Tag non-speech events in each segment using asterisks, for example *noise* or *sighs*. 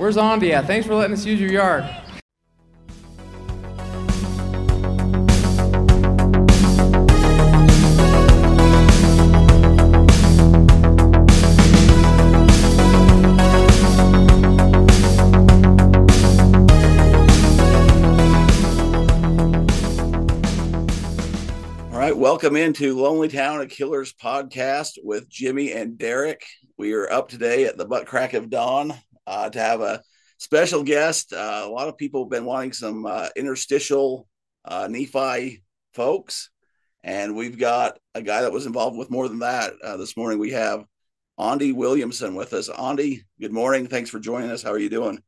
Where's Andy at? Thanks for letting us use your yard. All right, welcome into Lonely Town of Killers podcast with Jimmy and Derek. We are up today at the butt crack of dawn uh, to have a special guest. Uh, a lot of people have been wanting some uh, interstitial uh, Nephi folks, and we've got a guy that was involved with more than that. Uh, this morning we have Andy Williamson with us. Andy, good morning. Thanks for joining us. How are you doing?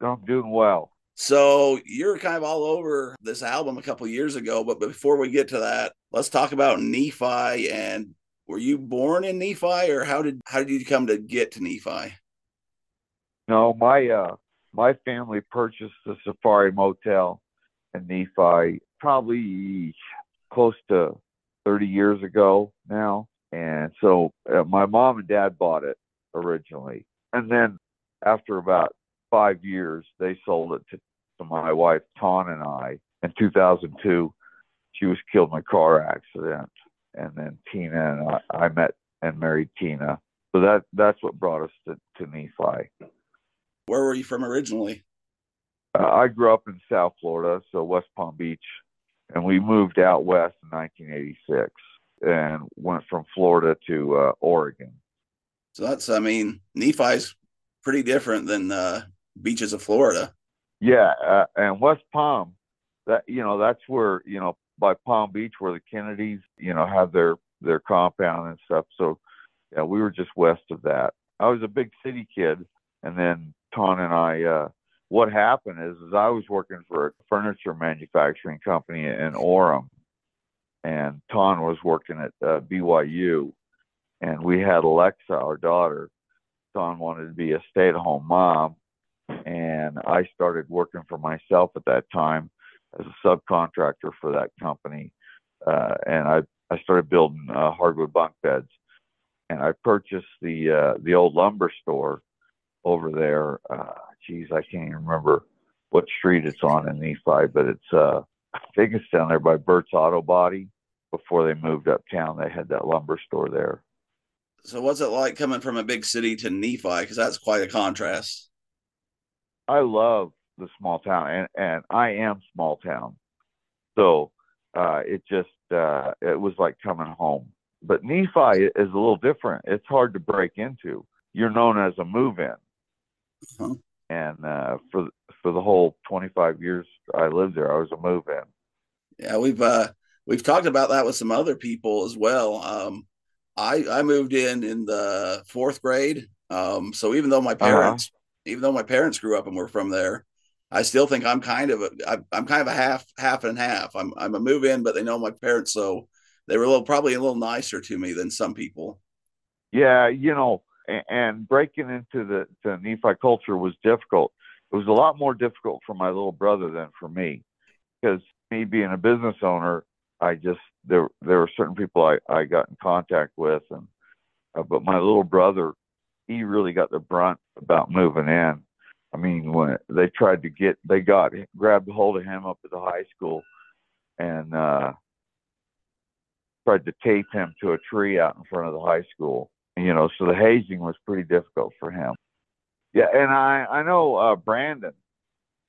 I'm doing well. So you're kind of all over this album a couple years ago, but before we get to that, let's talk about Nephi. And were you born in Nephi, or how did how did you come to get to Nephi? No, my uh my family purchased the Safari Motel in Nephi probably close to 30 years ago now, and so uh, my mom and dad bought it originally, and then after about five years, they sold it to, to my wife, Ton, and I. In 2002, she was killed in a car accident. And then Tina and I, I met and married Tina. So that that's what brought us to, to Nephi. Where were you from originally? Uh, I grew up in South Florida, so West Palm Beach, and we moved out west in 1986 and went from Florida to uh, Oregon. So that's, I mean, Nephi's pretty different than uh, beaches of Florida. Yeah, uh, and West Palm, that you know, that's where you know by Palm Beach where the Kennedys, you know, have their their compound and stuff. So, yeah, we were just west of that. I was a big city kid, and then Ton and I. Uh, what happened is, is I was working for a furniture manufacturing company in Orem, and Ton was working at uh, BYU, and we had Alexa, our daughter. Ton wanted to be a stay-at-home mom, and I started working for myself at that time as a subcontractor for that company, uh, and I I started building uh, hardwood bunk beds, and I purchased the uh, the old lumber store over there. Uh, geez, I can't even remember what street it's on in Nephi, but it's uh, I think it's down there by Bert's Auto Body. Before they moved uptown, they had that lumber store there. So what's it like coming from a big city to Nephi? Because that's quite a contrast. I love the small town, and and I am small town, so uh, it just uh, it was like coming home. But Nephi is a little different. It's hard to break into. You're known as a move-in, Uh-huh. and uh, for for the whole 25 years I lived there, I was a move-in. Yeah, we've uh we've talked about that with some other people as well. Um I I moved in in the fourth grade. Um so even though my parents even though my parents grew up and were from there, I still think I'm kind of a I- I'm kind of a half half and half. I'm I'm a move in, but they know my parents, so they were a little probably a little nicer to me than some people. Yeah, you know, and, breaking into the, the Nephi culture was difficult. It was a lot more difficult for my little brother than for me, because me being a business owner, I just there there were certain people I I got in contact with, and uh, but my little brother, he really got the brunt about moving in. I mean, when they tried to get, they got grabbed hold of him up at the high school, and uh, tried to tape him to a tree out in front of the high school. You know, so the hazing was pretty difficult for him. Yeah, and I I know uh, Brandon.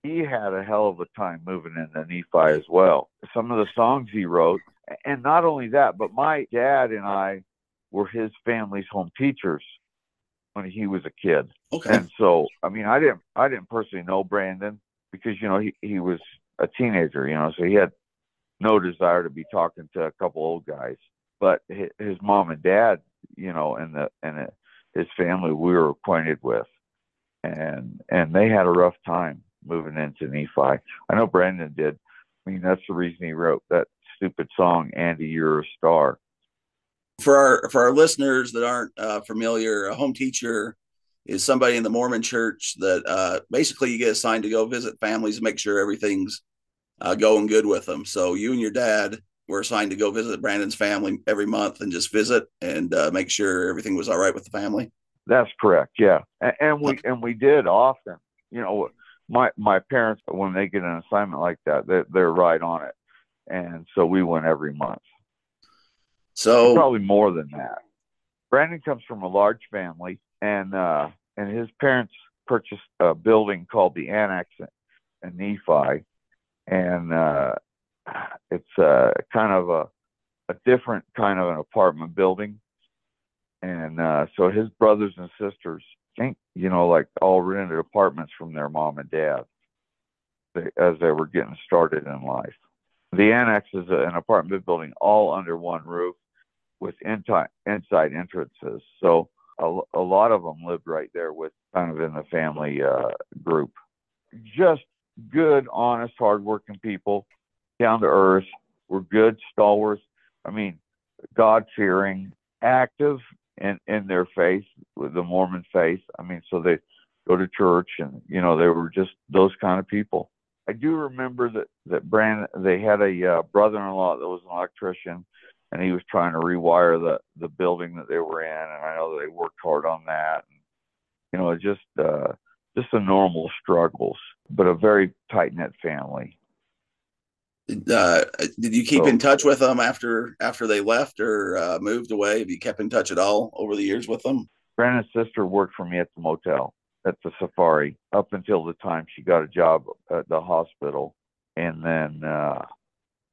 He had a hell of a time moving into Nephi as well. Some of the songs he wrote, and not only that, but my dad and I were his family's home teachers when he was a kid. Okay. And so, I mean, I didn't, I didn't personally know Brandon because you know he he was a teenager, you know, so he had no desire to be talking to a couple old guys. But his, his mom and dad, you know, and the and his family we were acquainted with, and and they had a rough time moving into Nephi. I know Brandon did. I mean, that's the reason he wrote that stupid song, "Andy, You're a Star." For our for our listeners that aren't uh, familiar, a home teacher is somebody in the Mormon church that uh, basically you get assigned to go visit families, make sure everything's uh, going good with them. So you and your dad were assigned to go visit Brandon's family every month and just visit and uh, make sure everything was all right with the family. That's correct. Yeah, and, and we and we did often. You know, my my parents when they get an assignment like that, they're, they're right on it, and so we went every month. So probably more than that. Brandon comes from a large family, and uh, and his parents purchased a building called the Annex in Nephi, and uh, it's uh, kind of a a different kind of an apartment building. And uh, so his brothers and sisters think you know like all rented apartments from their mom and dad they, as they were getting started in life. The annex is a, an apartment building all under one roof with inside inside entrances. So a, a lot of them lived right there with kind of in the family uh, group. Just good honest hardworking people down to earth were good stalwarts i mean god fearing active in in their faith with the Mormon faith. I mean, so they go to church and you know they were just those kind of people. I do remember that that Brandon they had a uh, brother-in-law that was an electrician, and he was trying to rewire the the building that they were in, and I know they worked hard on that. And, you know, just uh, just the normal struggles, but a very tight knit family. Uh, did you keep in touch with them after after they left or uh, moved away? Have you kept in touch at all over the years with them? Brandon's sister worked for me at the motel at the safari up until the time she got a job at the hospital, and then uh,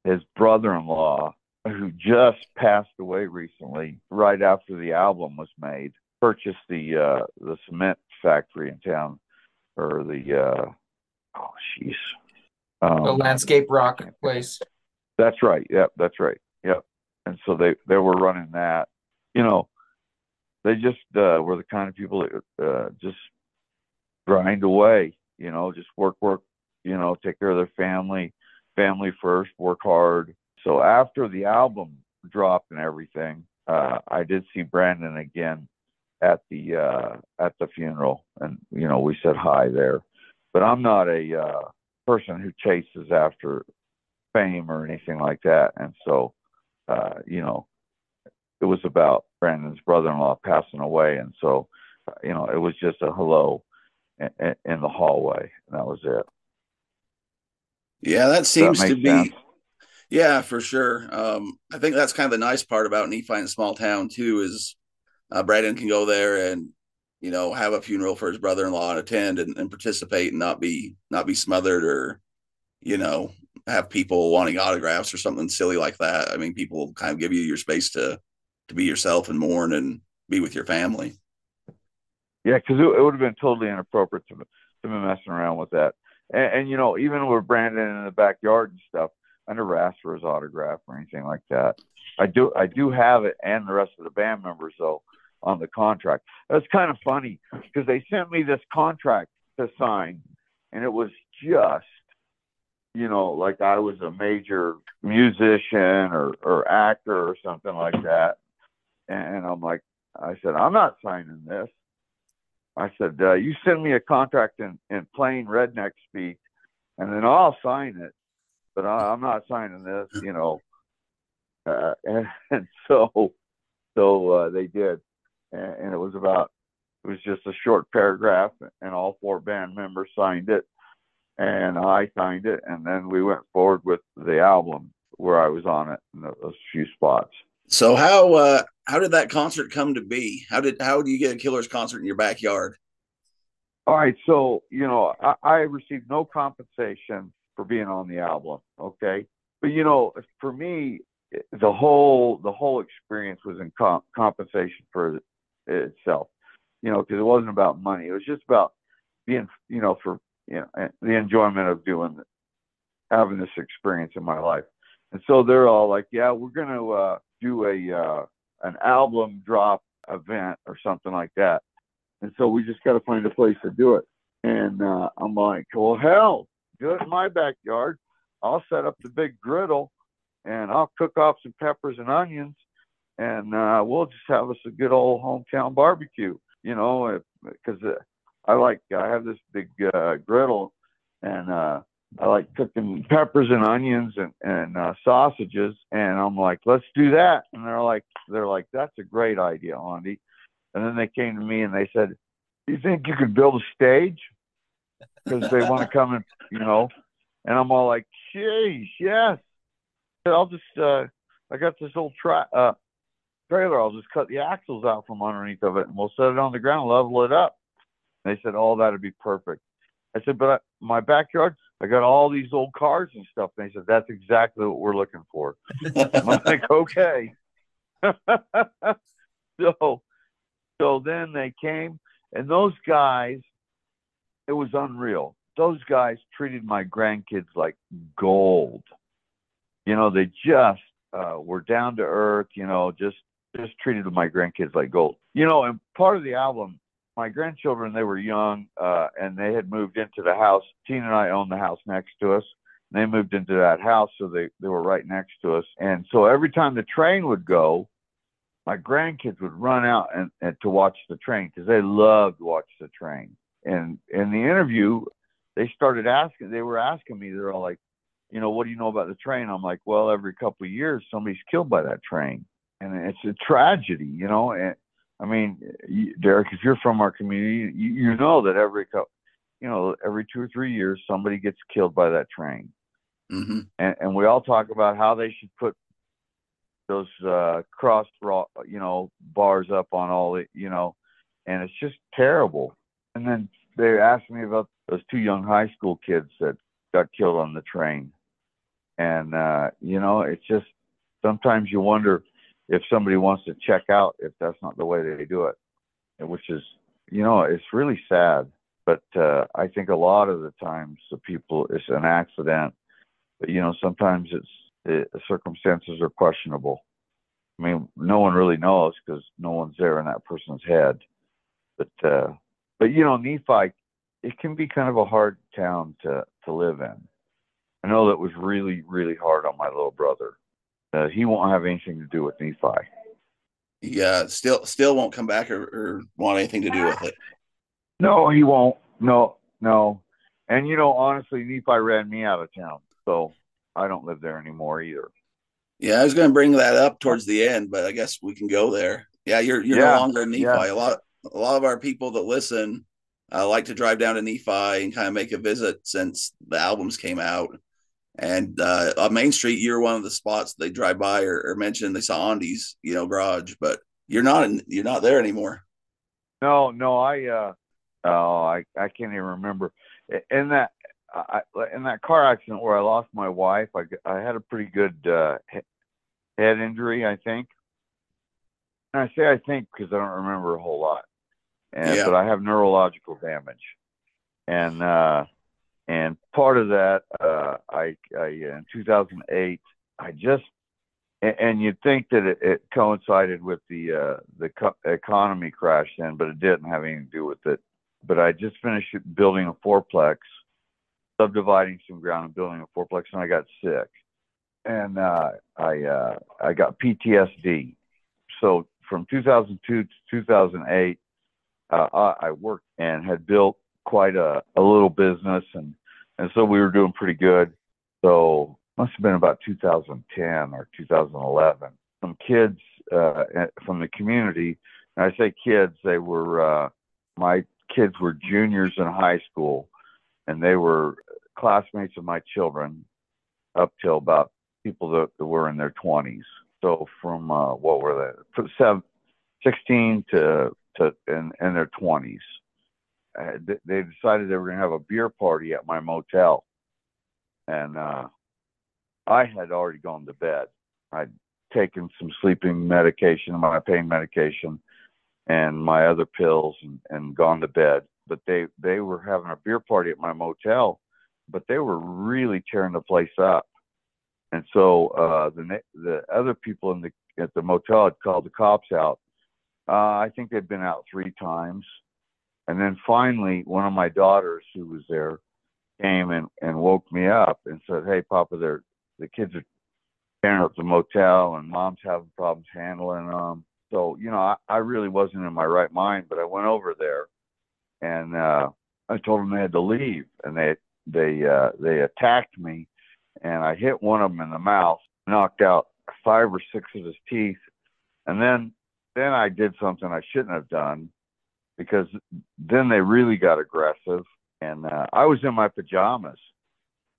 his brother-in-law, who just passed away recently, right after the album was made, purchased the uh, the cement factory in town, or the uh, oh jeez um, the landscape rock place. That's right. Yep, that's right. Yep. And so they they were running that. You know, they just uh, were the kind of people that uh, just grind away. You know, just work, work. You know, take care of their family, family first, work hard. So after the album dropped and everything, uh, I did see Brandon again at the uh, at the funeral, and you know we said hi there. But I'm not a uh, person who chases after fame or anything like that. And so, uh, you know, it was about Brandon's brother-in-law passing away, and so, you know, it was just a hello in, in, the hallway, and that was it. Yeah, that seems that to be. Sense? Yeah, for sure. Um, I think that's kind of the nice part about Nephi in a small town too is uh, Brandon can go there and you know, have a funeral for his brother-in-law and attend and, and participate and not be not be smothered or, you know, have people wanting autographs or something silly like that. I mean, people kind of give you your space to to be yourself and mourn and be with your family. Yeah, because it, it would have been totally inappropriate to to be messing around with that. And, and, you know, even with Brandon in the backyard and stuff, I never asked for his autograph or anything like that. I do I do have it and the rest of the band members though on the contract. That's kind of funny because they sent me this contract to sign, and it was just, you know, like I was a major musician or, or actor or something like that. And I'm like, I said, I'm not signing this. I said, uh, you send me a contract in, in plain redneck speak, and then I'll sign it. But I, am not signing this, you know. Uh, and, *laughs* and so, so uh, they did and, and it was about it was just a short paragraph, and all four band members signed it, and I signed it, and then we went forward with the album where I was on it in those few spots. So how uh, how did that concert come to be? How did how do you get a Killers concert in your backyard? All right, so you know I, I received no compensation for being on the album. Okay, but you know for me the whole the whole experience was in comp- compensation for itself, you know, because it wasn't about money. It was just about being, you know, for you know the enjoyment of doing having this experience in my life. And so they're all like, "Yeah, we're gonna uh, do a uh, an album drop event or something like that." And so we just got to find a place to do it. And uh, I'm like, "Well, hell, do it in my backyard. I'll set up the big griddle." and I'll cook off some peppers and onions and uh, we'll just have us a good old hometown barbecue, you know, because uh, I like I have this big uh, griddle, and uh, I like cooking peppers and onions and and uh, sausages, and I'm like, let's do that, and they're like, they're like, that's a great idea, Andy. And then they came to me and they said, "Do you think you could build a stage?" Because they want to *laughs* come and you know, and I'm all like, "Jeez, yes." I'll just uh, I got this old tra- uh, trailer. I'll just cut the axles out from underneath of it, and we'll set it on the ground, level it up. And they said, "Oh, that'd be perfect." I said, "But I, my backyard, I got all these old cars and stuff." And they said, "That's exactly what we're looking for." I'm *laughs* like, "Okay." *laughs* so, so then they came, and those guys, it was unreal. Those guys treated my grandkids like gold. You know, they just uh, were down to earth. You know, just just treated my grandkids like gold. You know, and part of the album, my grandchildren, they were young uh, and they had moved into the house. Tina and I owned the house next to us. They moved into that house, so they, they were right next to us. And so every time the train would go, my grandkids would run out and, and to watch the train because they loved to watch the train. And in the interview, they started asking, they were asking me, they're all like, you know, what do you know about the train? I'm like, well, every couple of years, somebody's killed by that train and it's a tragedy, you know. And I mean, Derek, if you're from our community, you, you know that every you know every two or three years somebody gets killed by that train, mm-hmm. and, and we all talk about how they should put those uh, cross, you know, bars up on all the, you know, and it's just terrible. And then they asked me about those two young high school kids that got killed on the train, and uh, you know, it's just sometimes you wonder if somebody wants to check out if that's not the way they do it, which is, you know, it's really sad. But uh, I think a lot of the times the people it's an accident, but you know sometimes it's the circumstances are questionable. I mean, no one really knows because no one's there in that person's head. But uh, but you know, Nephi, it can be kind of a hard town to to live in. I know that was really really hard on my little brother uh, he won't have anything to do with Nephi. Yeah, still still won't come back or, or want anything to do with it. No, he won't. No, no. And you know, honestly, Nephi ran me out of town, so I don't live there anymore either. Yeah, I was going to bring that up towards the end, but I guess we can go there. Yeah, you're you're yeah, no longer Nephi. Yeah. A lot a lot of our people that listen uh, like to drive down to Nephi and kind of make a visit since the albums came out. And uh, on Main Street, you're one of the spots they drive by or, or mention they saw Andy's, you know, garage, but you're not in, you're not there anymore. No, no, I, uh, oh, I, I can't even remember. In that, I, in that car accident where I lost my wife, I, I had a pretty good uh, head injury, I think. And I say I think because I don't remember a whole lot, and yeah. but I have neurological damage, and uh, and part of that, uh, I, I in 2008, I just and, and you'd think that it, it coincided with the uh, the co- economy crash then, but it didn't have anything to do with it. But I just finished building a fourplex, subdividing some ground and building a fourplex, and I got sick, and uh, I uh, I got PTSD. So from 2002 to 2008, uh, I worked and had built quite a, a little business and and so we were doing pretty good. So must have been about 2010 or 2011. Some kids uh, from the community, and I say kids, they were uh, my kids were juniors in high school, and they were classmates of my children up till about people that, that were in their 20s. So from uh, what were they? From seven, 16 to to in, in their 20s uh, they decided they were going to have a beer party at my motel, and uh, I had already gone to bed. I'd taken some sleeping medication, my pain medication, and my other pills, and, and gone to bed. But they they were having a beer party at my motel, but they were really tearing the place up. And so uh, the the other people in the at the motel had called the cops out. Uh, I think they'd been out three times and then finally, one of my daughters who was there came and, and woke me up and said, Hey, Papa, they're, the kids are tearing up the motel and mom's having problems handling them. So, you know, I, I really wasn't in my right mind, but I went over there and uh, I told them they had to leave and they, they, uh, they attacked me and I hit one of them in the mouth, knocked out five or six of his teeth. And then then I did something I shouldn't have done because then they really got aggressive, and uh, I was in my pajamas.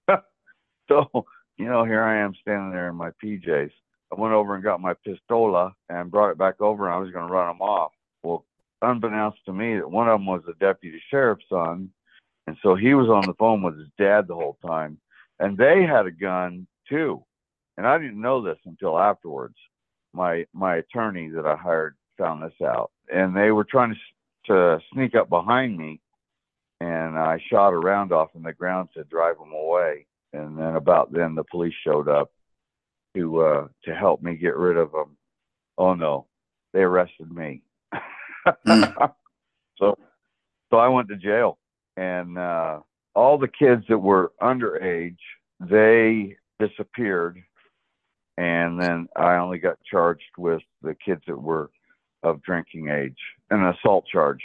*laughs* so you know, here I am standing there in my PJs. I went over and got my pistola and brought it back over, and I was going to run them off. Well, unbeknownst to me, that one of them was the deputy sheriff's son, and so he was on the phone with his dad the whole time, and they had a gun too, and I didn't know this until afterwards. My my attorney that I hired found this out, and they were trying to to sneak up behind me, and I shot a round off in the ground to drive them away. And then about then, the police showed up to uh, to help me get rid of them. Oh no, they arrested me. Mm. *laughs* so so I went to jail, and uh, all the kids that were underage they disappeared, and then I only got charged with the kids that were of drinking age, and an assault charge.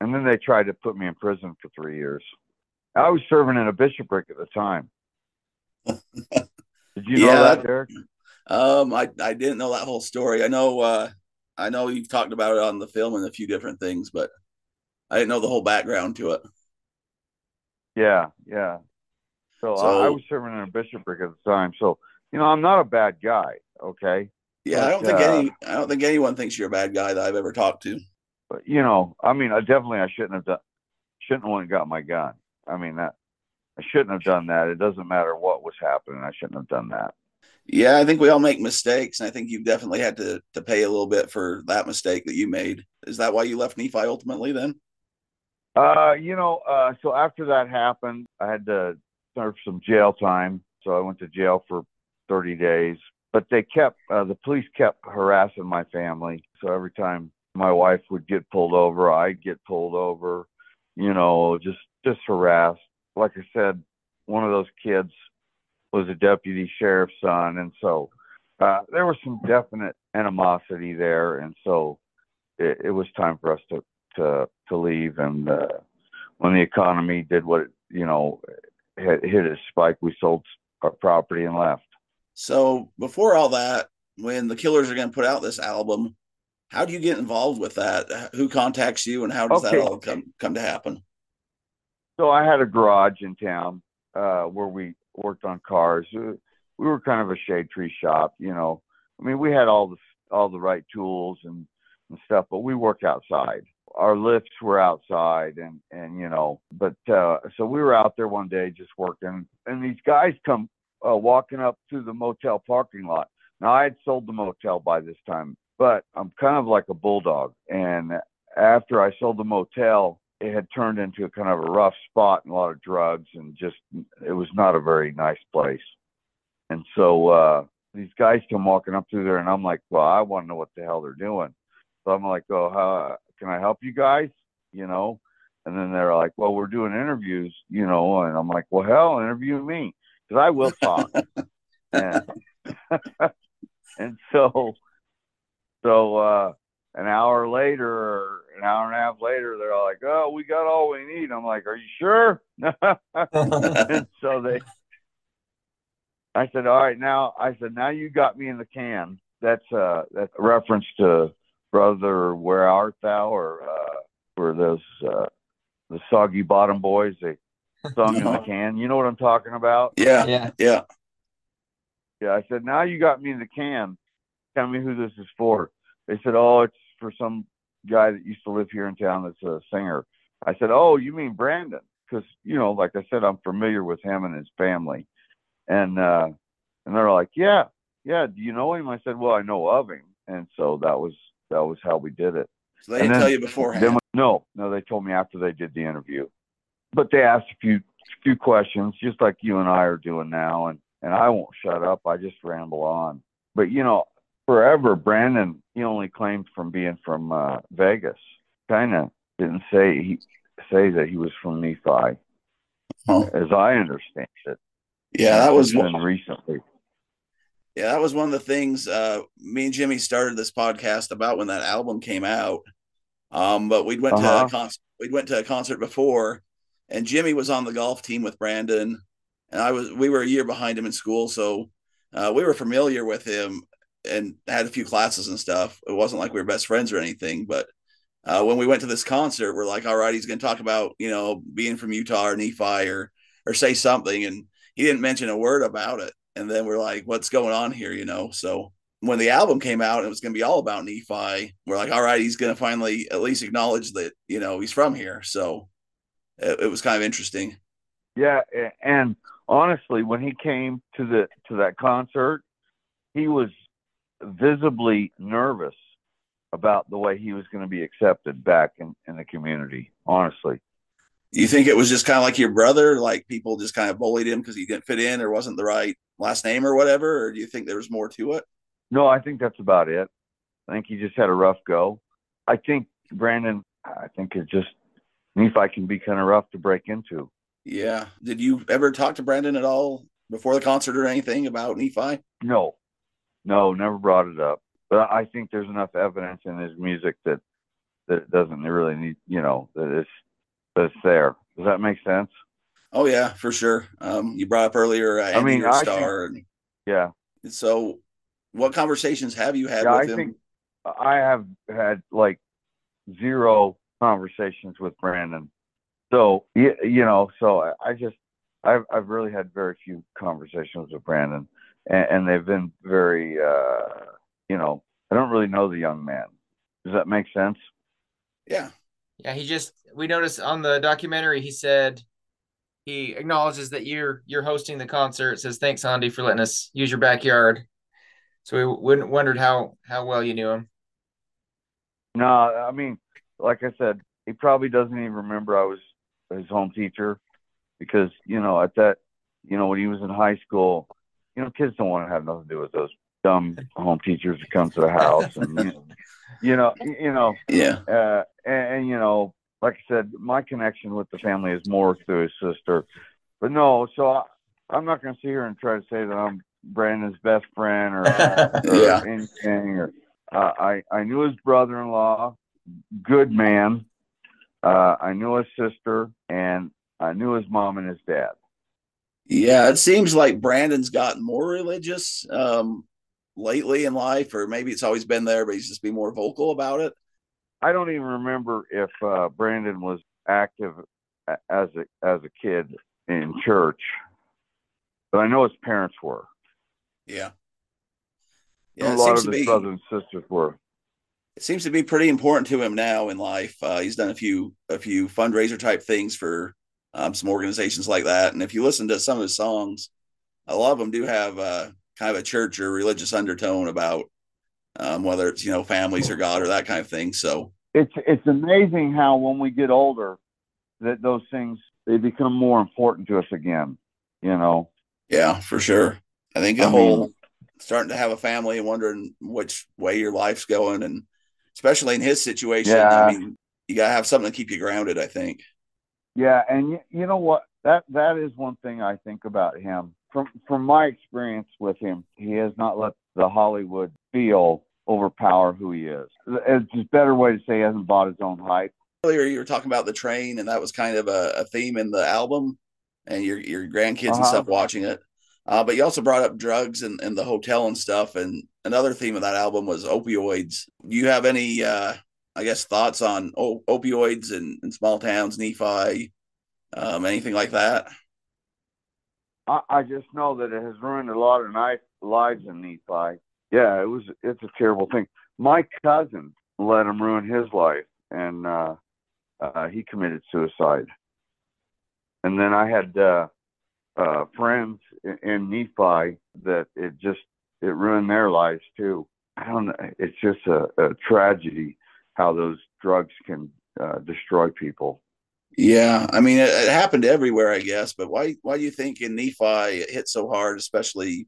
And then they tried to put me in prison for three years. I was serving in a bishopric at the time. *laughs* Did you know Yeah, that, that- Derek? Um, I, I didn't know that whole story. I know uh I know you've talked about it on the film and a few different things, but I didn't know the whole background to it. Yeah, yeah. So, I, So- I was serving in a bishopric at the time. So, you know, I'm not a bad guy, okay? Yeah, I don't think uh, any I don't think anyone thinks you're a bad guy that I've ever talked to. But, you know, I mean, I definitely I shouldn't have done, shouldn't have went and got my gun. I mean, that I shouldn't have done that. It doesn't matter what was happening. I shouldn't have done that. Yeah, I think we all make mistakes, and I think you've definitely had to to pay a little bit for that mistake that you made. Is that why you left Nephi ultimately then? Uh, you know, uh, so after that happened, I had to serve some jail time. So I went to jail for 30 days. But they kept, uh, the police kept harassing my family. So every time my wife would get pulled over, I'd get pulled over, you know, just, just harassed. Like I said, one of those kids was a deputy sheriff's son. And so, uh, there was some definite animosity there. And so it, it was time for us to, to to leave and uh when the economy did what it, you know hit, hit its spike we sold our property and left So before all that, when the Killers are going to put out this album, how do you get involved with that? Who contacts you, and how does that all come come to happen? so i had a garage in town uh where we worked on cars we were kind of a shade tree shop you know i mean we had all the all the right tools and, and stuff but we work outside our lifts were outside and and you know but uh so we were out there one day just working and these guys come uh, walking up to the motel parking lot. Now i had sold the motel by this time but i'm kind of like a bulldog. And after i sold the motel it had turned into a kind of a rough spot and a lot of drugs and just it was not a very nice place. And so uh these guys come walking up through there and i'm like well i want to know what the hell they're doing. So i'm like oh how can i help you guys? You know? And then they're like well we're doing interviews you know? And i'm like well hell interview me because i will talk. *laughs* And, *laughs* and so so uh an hour later or an hour and a half later they're all like oh we got all we need. I'm like are you sure? *laughs* And so they i said all right now i said now you got me in the can. That's uh that's a reference to brother where art thou or uh for those uh the soggy bottom boys they sung in the can you know what i'm talking about Yeah, yeah. yeah. yeah, I said, now you got me in the can. Tell me who this is for. They said, oh, it's for some guy that used to live here in town that's a singer. I said, oh, you mean Brandon? Because, you know, like I said, I'm familiar with him and his family. And, uh, and they're like, yeah, yeah. Do you know him? I said, well, I know of him. And so that was, that was how we did it. So they And didn't then- tell you beforehand. Then, no, no, they told me after they did the interview. But they asked a few few questions, just like you and I are doing now, and and I won't shut up. I just ramble on. But you know, forever, Brandon he only claimed from being from uh, Vegas. Kind of didn't say he say that he was from Nephi, as I understand it. yeah, that was It's recently. Yeah, that was one of the things. Uh, me and Jimmy started this podcast about when that album came out. Um, but we went to Uh-huh. a concert. We went to a concert before, and Jimmy was on the golf team with Brandon, and I was. We were a year behind him in school, so uh, we were familiar with him. and had a few classes and stuff. It wasn't like we were best friends or anything, but uh, when we went to this concert, we're like, all right, he's going to talk about you know being from Utah or Nephi or or say something, and he didn't mention a word about it. And then we're like, what's going on here, you know? So when the album came out, it was going to be all about Nephi. We're like, all right, he's going to finally at least acknowledge that you know he's from here. So it, it was kind of interesting. Yeah, and honestly, when he came to the to that concert, he was visibly nervous about the way he was going to be accepted back in, in the community. Honestly, you think it was just kind of like your brother, like people just kind of bullied him because he didn't fit in or wasn't the right last name or whatever, or do you think there was more to it? No, I think that's about it. I think he just had a rough go. I think Brandon, I think it just Nephi can be kind of rough to break into. Yeah. Did you ever talk to Brandon at all before the concert or anything about Nephi? No, no, never brought it up. But I think there's enough evidence in his music that that it doesn't really need, you know, that it's that it's there. Does that make sense? Oh yeah, for sure. Um, you brought up earlier. Uh, I mean, I star. Think, yeah. So, what conversations have you had yeah, with I him? Think I have had like zero conversations with Brandon. So you, you know, so I just I've I've really had very few conversations with Brandon, and, and they've been very uh, you know I don't really know the young man. Does that make sense? Yeah. Yeah, he just we noticed on the documentary he said he acknowledges that you're you're hosting the concert. Says thanks, Andy, for letting us use your backyard. So we wouldn't wondered how how well you knew him. No, I mean, like I said, he probably doesn't even remember I was his home teacher because you know at that you know when he was in high school you know kids don't want to have nothing to do with those dumb home teachers who come to the house and you know you know, you know yeah uh, and, and, you know like i said my connection with the family is more through his sister but no so I, i'm not going to sit here and try to say that i'm brandon's best friend or, *laughs* or yeah. anything or uh, i i knew his brother-in-law good man uh, I knew his sister, and I knew his mom and his dad. Yeah, it seems like Brandon's gotten more religious um, lately in life, or maybe it's always been there, but he's just be more vocal about it. I don't even remember if uh, Brandon was active as a as a kid in church, but I know his parents were. Yeah. Yeah, a lot of his be... brothers and sisters were it seems to be pretty important to him now in life. Uh, he's done a few a few fundraiser type things for um, some organizations like that. And if you listen to some of his songs, a lot of them do have uh, kind of a church or religious undertone about um, whether it's you know families or God or that kind of thing. So it's it's amazing how when we get older, that those things they become more important to us again. You know. Yeah, for sure. I think the I whole mean, starting to have a family and wondering which way your life's going and especially in his situation. Yeah. I mean, you gotta have something to keep you grounded. I think. Yeah, and you, you know what? That that is one thing I think about him. From from my experience with him, he has not let the Hollywood feel overpower who he is. It's a better way to say he hasn't bought his own hype. Earlier, you were talking about the train, and that was kind of a, a theme in the album, and your your grandkids uh-huh. and stuff watching it. Uh, but you also brought up drugs and, and the hotel and stuff. And another theme of that album was opioids. Do you have any, uh, I guess, thoughts on opioids in, in small towns, Nephi, um, anything like that? I, I, just know that it has ruined a lot of nice lives in Nephi. Yeah, it was. It's a terrible thing. My cousin let him ruin his life, and uh, uh, he committed suicide. And then I had uh, friends in Nephi that it just it ruined their lives too. I don't know. It's just a, a tragedy how those drugs can uh, destroy people. Yeah, I mean it, it, happened everywhere, I guess. But why why do you think in Nephi it hit so hard, especially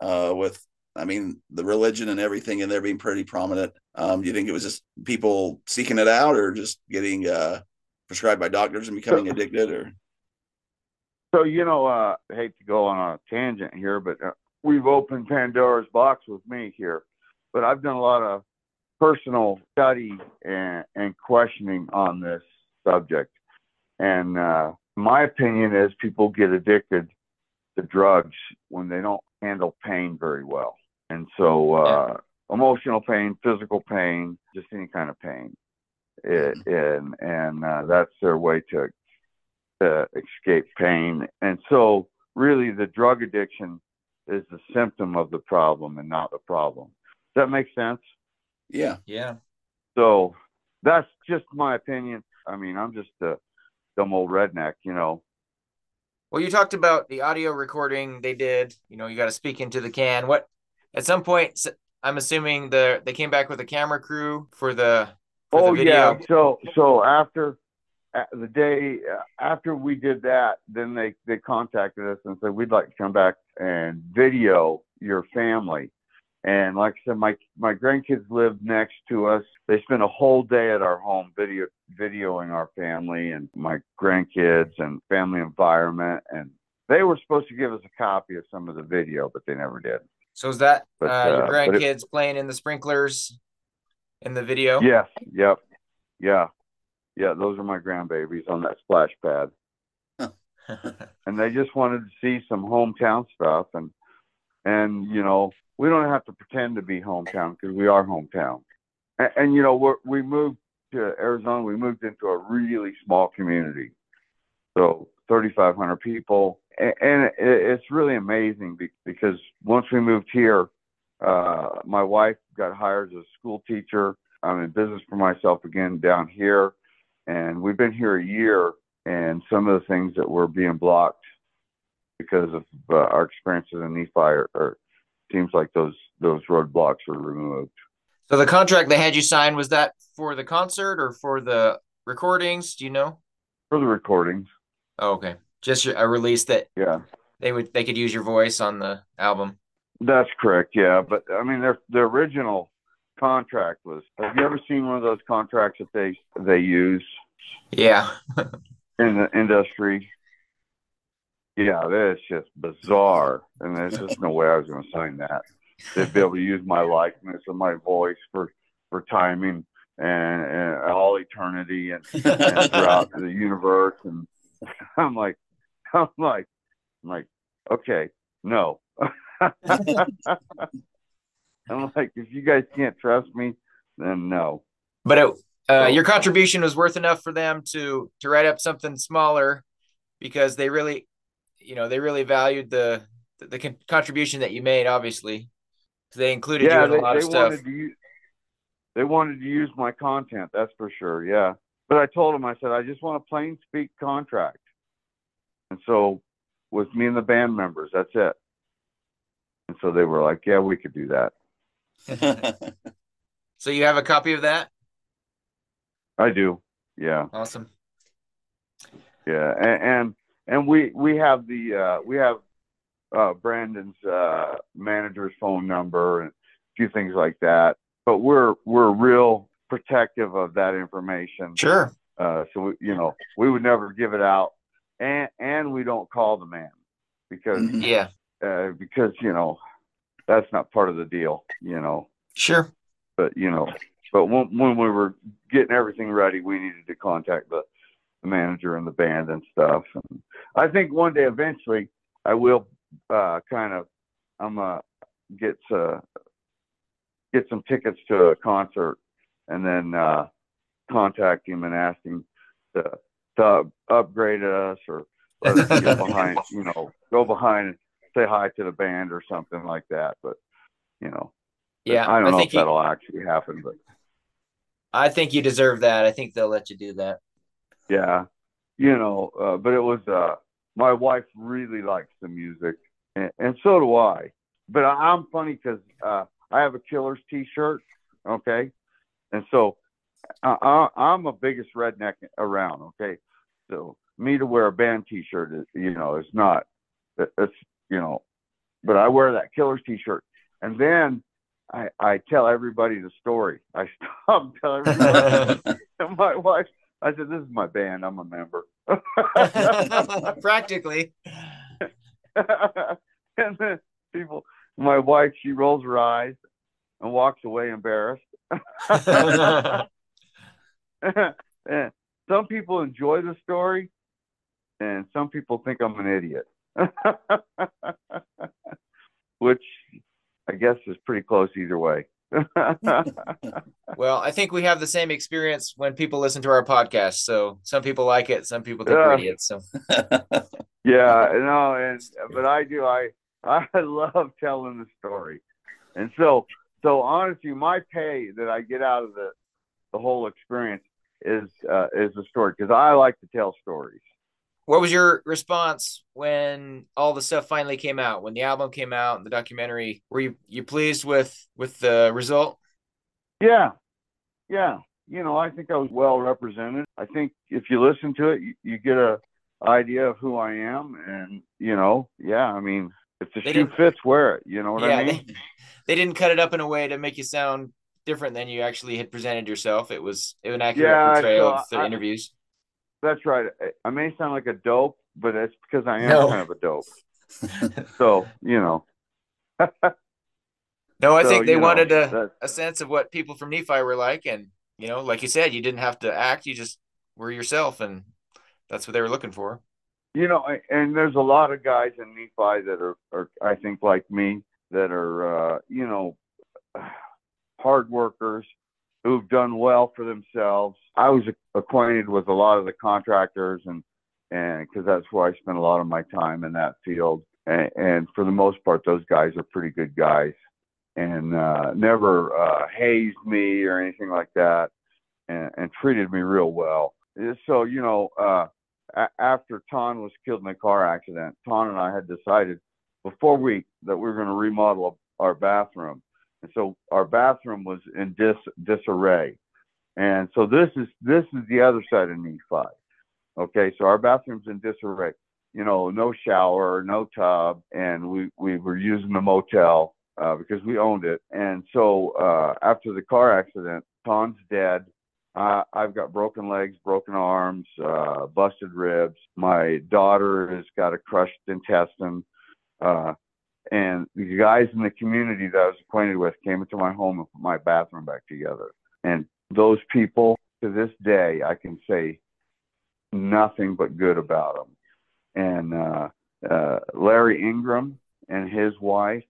uh, with I mean the religion and everything, and there being pretty prominent? Um, do you think it was just people seeking it out, or just getting uh, prescribed by doctors and becoming addicted, or? So you know, uh, I hate to go on a tangent here, but uh, we've opened Pandora's box with me here. But I've done a lot of personal study and, and questioning on this subject, and uh, my opinion is people get addicted to drugs when they don't handle pain very well. and so uh, emotional pain, physical pain, just any kind of pain, it, and and uh, that's their way to to escape pain. And so, really, the drug addiction is the symptom of the problem and not the problem. Does that make sense? Yeah. Yeah. So that's just my opinion. I mean, I'm just a dumb old redneck, you know. Well, you talked about the audio recording they did. You know, you got to speak into the can. What at some point, I'm assuming the they came back with a camera crew for the. For oh the video. yeah. So so after the day uh, after we did that, then they they contacted us and said we'd like to come back and video your family. And like I said, my my grandkids live next to us. They spent a whole day at our home video videoing our family and my grandkids and family environment. And they were supposed to give us a copy of some of the video, but they never did. So is that But, uh, your uh, it- grandkids playing in the sprinklers in the video? Yes. Yep. Yeah. Yeah. Those are my grandbabies on that splash pad. *laughs* and they just wanted to see some hometown stuff and and you know we don't have to pretend to be hometown because we are hometown and, and you know we're, we moved to arizona we moved into a really small community so 3500 people and, and it, it's really amazing because once we moved here uh, my wife got hired as a school teacher i'm in business for myself again down here and we've been here a year and some of the things that were being blocked because of uh, our experiences in Nephi are, are seems like those those roadblocks were removed. So the contract they had you sign was that for the concert or for the recordings? Do you know? For the recordings, Oh, okay. Just a release that yeah, they would they could use your voice on the album. that's correct. Yeah, but I mean, their the original contract was. Have you ever seen one of those contracts that they they use Yeah. in the industry? Yeah, that's just bizarre, and there's just no way I was going to sign that. They'd be able to use my likeness and my voice for for timing and, and all eternity and, and throughout the universe. And *laughs* I'm like, I'm like, I'm like, okay, no. *laughs* I'm like, if you guys can't trust me, then no. But it, uh, your contribution was worth enough for them to to write up something smaller because they really, you know, they really valued the the, the con- contribution that you made. Obviously, they included you in they, a lot of stuff. wanted to use they wanted to use my content, that's for sure. Yeah, but I told them, I said, I just want a plain speak contract, and so with me and the band members, that's it. And so they were like, yeah, we could do that. *laughs* So you have a copy of that? I do. Yeah. Awesome. Yeah, and and, and we we have the uh, we have uh, Brandon's uh, manager's phone number and a few things like that. But we're we're real protective of that information. Sure. Uh, so we, you know we would never give it out, and and we don't call the man because Mhm. Yeah. uh, because you know that's not part of the deal. You know, Sure. but you know, but when when we were getting everything ready, we needed to contact the, the manager and the band and stuff. And I think one day eventually I will uh, kind of I'm uh get uh, get some tickets to a concert and then uh, contact him and ask him to to upgrade us or us *laughs* get behind you know go behind and say hi to the band or something like that. But you know. Yeah. I don't know think if you, that'll actually happen, but I think you deserve that. I think they'll let you do that. yeah, you know, uh, but it was uh, my wife really likes the music, and, and so do I. But I, I'm funny because uh, I have a Killers T-shirt, okay, and so I, I, I'm a biggest redneck around, okay. So me to wear a band T-shirt, is, you know, is not. It's you know, but I wear that Killers T-shirt, and then I, I tell everybody the story. *laughs* I stop and tell everybody. *laughs* and my wife, I said, "This is my band. I'm a member." *laughs* Practically. and then people, my wife, she rolls her eyes and walks away embarrassed. And some people enjoy the story, and some people think I'm an idiot. *laughs* Which, I guess is pretty close either way. *laughs* well, I think we have the same experience when people listen to our podcast. So some people like it, some people think we're idiots. So *laughs* yeah, no, and but I do. I I love telling the story, and so so honestly, my pay that I get out of the the whole experience is uh, is the story because I like to tell stories. What was your response when all the stuff finally came out? When the album came out and the documentary, were you you pleased with with the result? Yeah, yeah. You know, I think I was well represented. I think if you listen to it, you, you get a idea of who I am, and you know, yeah. I mean, if the They shoe fits, wear it. You know what yeah, I mean? they, they didn't cut it up in a way to make you sound different than you actually had presented yourself. It was an accurate Yeah, portrayal of the I- interviews. That's right. I, may sound like a dope, but that's because I am No. kind of a dope. *laughs* So you know. *laughs* No, I so, think they you know, wanted a, a sense of what people from Nephi were like, and you know, like you said, you didn't have to act; you just were yourself, and that's what they were looking for. you know, and there's a lot of guys in Nephi that are, are I think, like me, that are, uh, you know, *sighs* hard workers who've done well for themselves. I was acquainted with a lot of the contractors, and and because that's where I spent a lot of my time in that field. And, and for the most part, those guys are pretty good guys, and uh, never uh, hazed me or anything like that, and, and treated me real well. So you know. Uh, a- after Ton was killed in a car accident, Ton and I had decided before we that we were going to remodel our bathroom, and so our bathroom was in dis disarray, and so this is this is the other side of Nephi. Okay, so our bathroom's in disarray. You know, no shower, no tub, and we we were using the motel uh, because we owned it. And so uh, after the car accident, Ton's dead. Uh, I've got broken legs, broken arms, uh, busted ribs. My daughter has got a crushed intestine. Uh, and the guys in the community that I was acquainted with came into my home and put my bathroom back together. And those people, to this day, I can say nothing but good about them. And uh, uh, Larry Ingram and his wife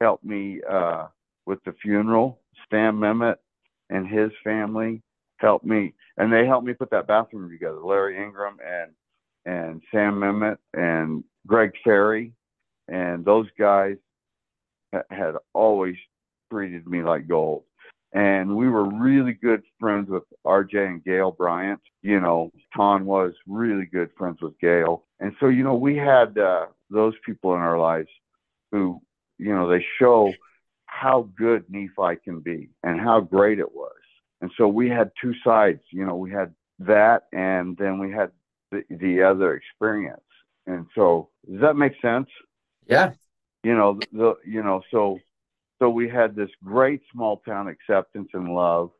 helped me uh, with the funeral. Stan Memmott and his family helped me, and they helped me put that bathroom together. Larry Ingram and and Sam Memmott and Greg Ferry, and those guys ha- had always treated me like gold. And we were really good friends with RJ and Gail Bryant. You know, Ton was really good friends with Gail. And so, you know, we had uh, those people in our lives who, you know, they show how good Nephi can be and how great it was. And so we had two sides, you know, we had that and then we had the, the other experience. And so does that make sense? Yeah, You know, the, you know, so, so we had this great small town acceptance and love.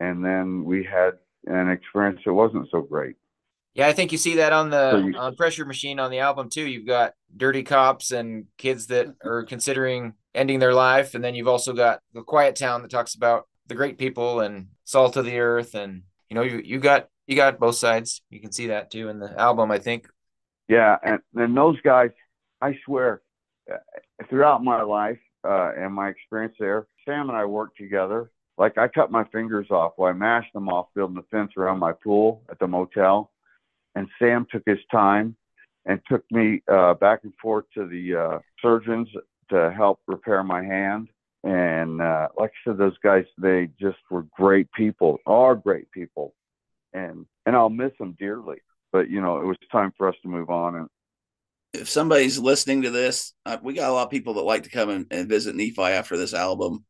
And then we had an experience that wasn't so great. yeah. I think you see that on the So you- on Pressure Machine on the album too. You've got dirty cops and kids that are considering ending their life, and then you've also got the Quiet Town that talks about the great people and salt of the earth, and you know you you got you got both sides. You can see that too in the album. I think. Yeah, and and those guys, I swear, uh, throughout my life uh, and my experience there, Sam and I worked together. Like I cut my fingers off, well, I mashed them off building the fence around my pool at the motel, and Sam took his time and took me uh, back and forth to the uh, surgeons to help repair my hand. And uh, like I said, those guys, they just were great people, are great people, and and I'll miss them dearly but you know it was time for us to move on and if somebody's listening to this, uh, we got a lot of people that like to come and, and visit Nephi after this album.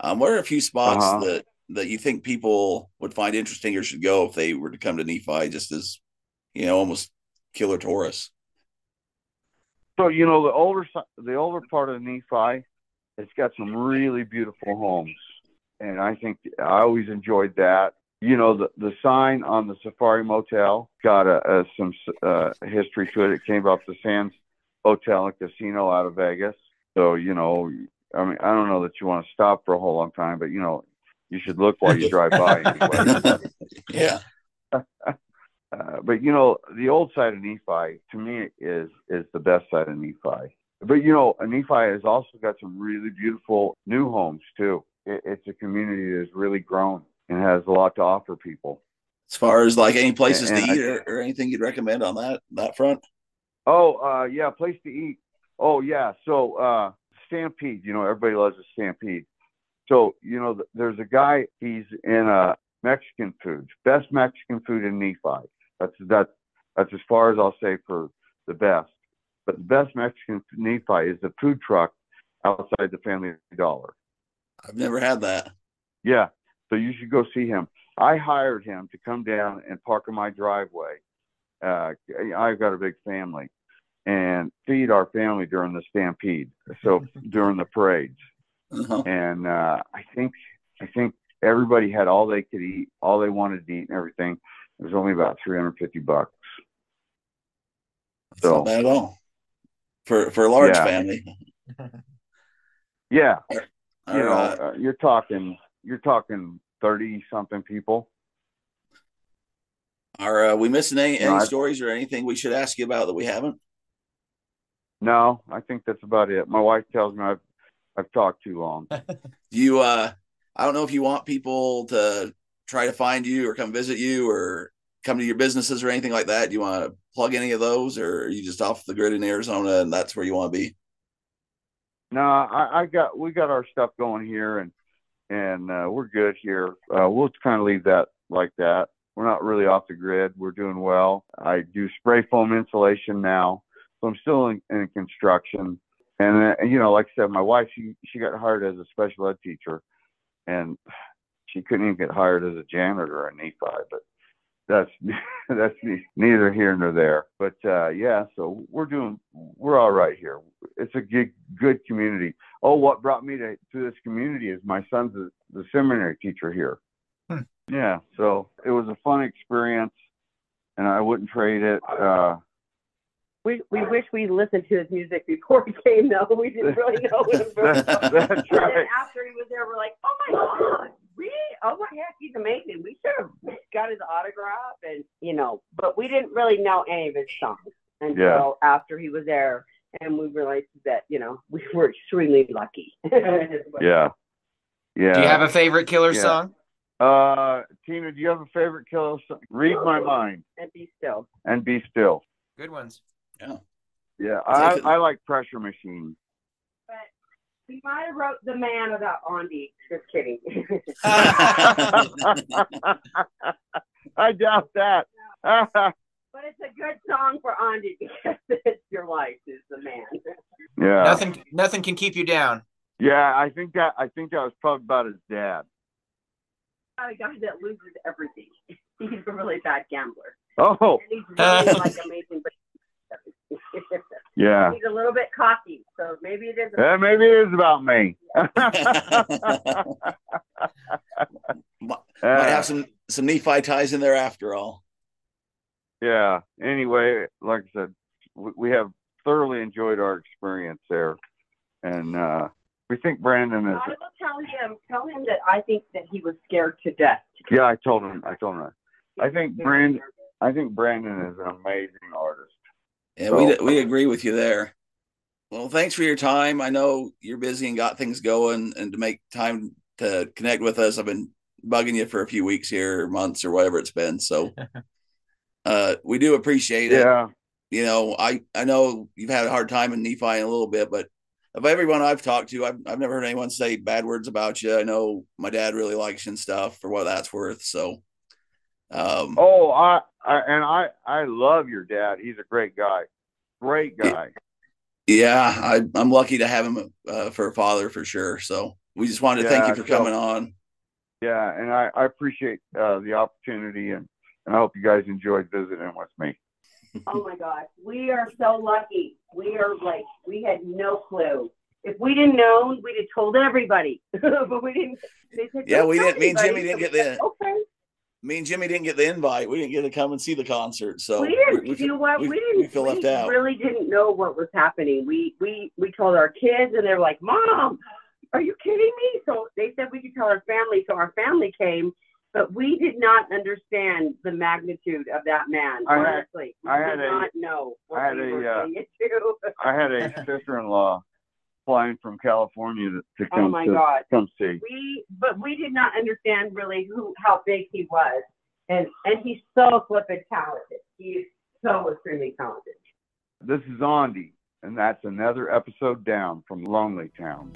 Um, what are a few spots Uh-huh. that that you think people would find interesting or should go if they were to come to Nephi, just as you know, almost killer Taurus? so you know the older the older part of nephi it's got some really beautiful homes and i think i always enjoyed that you know the the sign on the safari motel got a, a some uh, history to it it came off the sands hotel and casino out of vegas so you know i mean i don't know that you want to stop for a whole long time but you know you should look while you drive by anyway *laughs* yeah. *laughs* Uh, but you know, the old side of Nephi to me is is the best side of Nephi. but you know, Nephi has also got some really beautiful new homes too. It, it's a community that has really grown and has a lot to offer people. As far as like any places And to I- eat or, or anything you'd recommend on that that front? Oh, uh, yeah, place to eat. Oh, yeah. So, uh, Stampede, you know, everybody loves a Stampede. So, you know, th- there's a guy, he's in, uh, Mexican food, best Mexican food in Nephi. That's, that's, that's as far as I'll say for the best. But the best Mexican food in Nephi is the food truck outside the Family Dollar. I've never had that. Yeah. So you should go see him. I hired him to come down and park in my driveway. Uh, I've got a big family and feed our family during the stampede. So *laughs* during the parades. Uh-huh. And, uh, I think, I think everybody had all they could eat, all they wanted to eat and everything. It was only about 350 bucks. That's So- not bad at all. For for a large Yeah. family. Yeah. *laughs* You know, uh, uh, you're talking, you're talking 30 something people. Are uh, we missing any, No, any I- stories or anything we should ask you about that we haven't? No, I think that's about it. My wife tells me I've, I've talked too long. *laughs* you uh I don't know if you want people to try to find you or come visit you or come to your businesses or anything like that. Do you want to plug any of those or are you just off the grid in Arizona and that's where you want to be? No, I, I got we got our stuff going here, and and uh, we're good here. Uh, we'll kind of leave that like that. We're not really off the grid. We're doing well. I do spray foam insulation now, so I'm still in, in construction. And, uh, and you know, like I said, my wife she she got hired as a special ed teacher, and she couldn't even get hired as a janitor in Nephi. But that's *laughs* that's neither here nor there. But uh, yeah, so we're doing we're all right here. It's a good good community. Oh, what brought me to to this community is my son's the, the seminary teacher here. Yeah, so it was a fun experience, and I wouldn't trade it. Uh, We we wish we listened to his music before he came though. We didn't *laughs* really know him. very well. that's And right. then after he was there, we're like, oh my god, really? Oh my heck, he's amazing. We should have got his autograph and you know, but we didn't really know any of his songs until Yeah. after he was there, and we realized that you know we were extremely lucky. *laughs* Yeah, yeah. Do you have a favorite killer Yeah. song? Uh, Tina? Do you have a favorite killer song? Read my mind and be still. and be still. Good ones. Yeah, Yeah, I, I like Pressure Machine. But he might have wrote the man without Andy. Just kidding. *laughs* I doubt that. *laughs* But it's a good song for Andy because it's your life is the man. yeah. Nothing nothing can keep you down. Yeah, I think that I think that was probably about his dad. A guy that loses everything. *laughs* He's a really bad gambler. Oh, And he's really like amazing, but *laughs* yeah. he's a little bit cocky. So maybe it is. Yeah, maybe it is about me. *laughs* Might Uh, have some some Nephi ties in there after all. yeah. Anyway, like I said, we, we have thoroughly enjoyed our experience there, and uh, we think Brandon is. I is. will tell him. Tell him that I think that he was scared to death. Yeah, I told him. I told him. That. I think Brandon. I think Brandon is an amazing artist. Yeah, we we agree with you there. Well, thanks for your time. I know you're busy and got things going, and to make time to connect with us, I've been bugging you for a few weeks here, or months, or whatever it's been. So, *laughs* uh, we do appreciate it. Yeah. You know, I I know you've had a hard time in Nephi in a little bit, but of everyone I've talked to, I've I've never heard anyone say bad words about you. I know my dad really likes you and stuff for what that's worth. So, um, Oh, I, I and I I love your dad. He's a great guy. Great guy. Yeah, I, I'm lucky to have him uh, for a father for sure. So we just wanted to thank you for so- coming on. Yeah, and I, I appreciate uh, the opportunity, and, and I hope you guys enjoyed visiting with me. Oh my gosh, we are so lucky. We are like we had no clue. If we didn't know, we'd have told everybody. *laughs* but we didn't. They said, Yeah, we didn't- me and. Jimmy didn't So get we the- *laughs* Okay. Me and Jimmy didn't get the invite. We didn't get to come and see the concert. So we didn't. we- you know what? we- We, didn't. we feel left we out. really didn't know what was happening. We we we told our kids, and they're like, "Mom, are you kidding me?" So they said we could tell our family. So our family came, but we did not understand the magnitude of that man. I had- honestly, we I had did a- not know what I had we a, uh. I had a *laughs* sister-in-law flying from California to, to oh come my to God. come see. we but we did not understand really who how big he was and and he's so flippin' talented he's so extremely talented This is Andy, and that's another episode down from Lonely Town.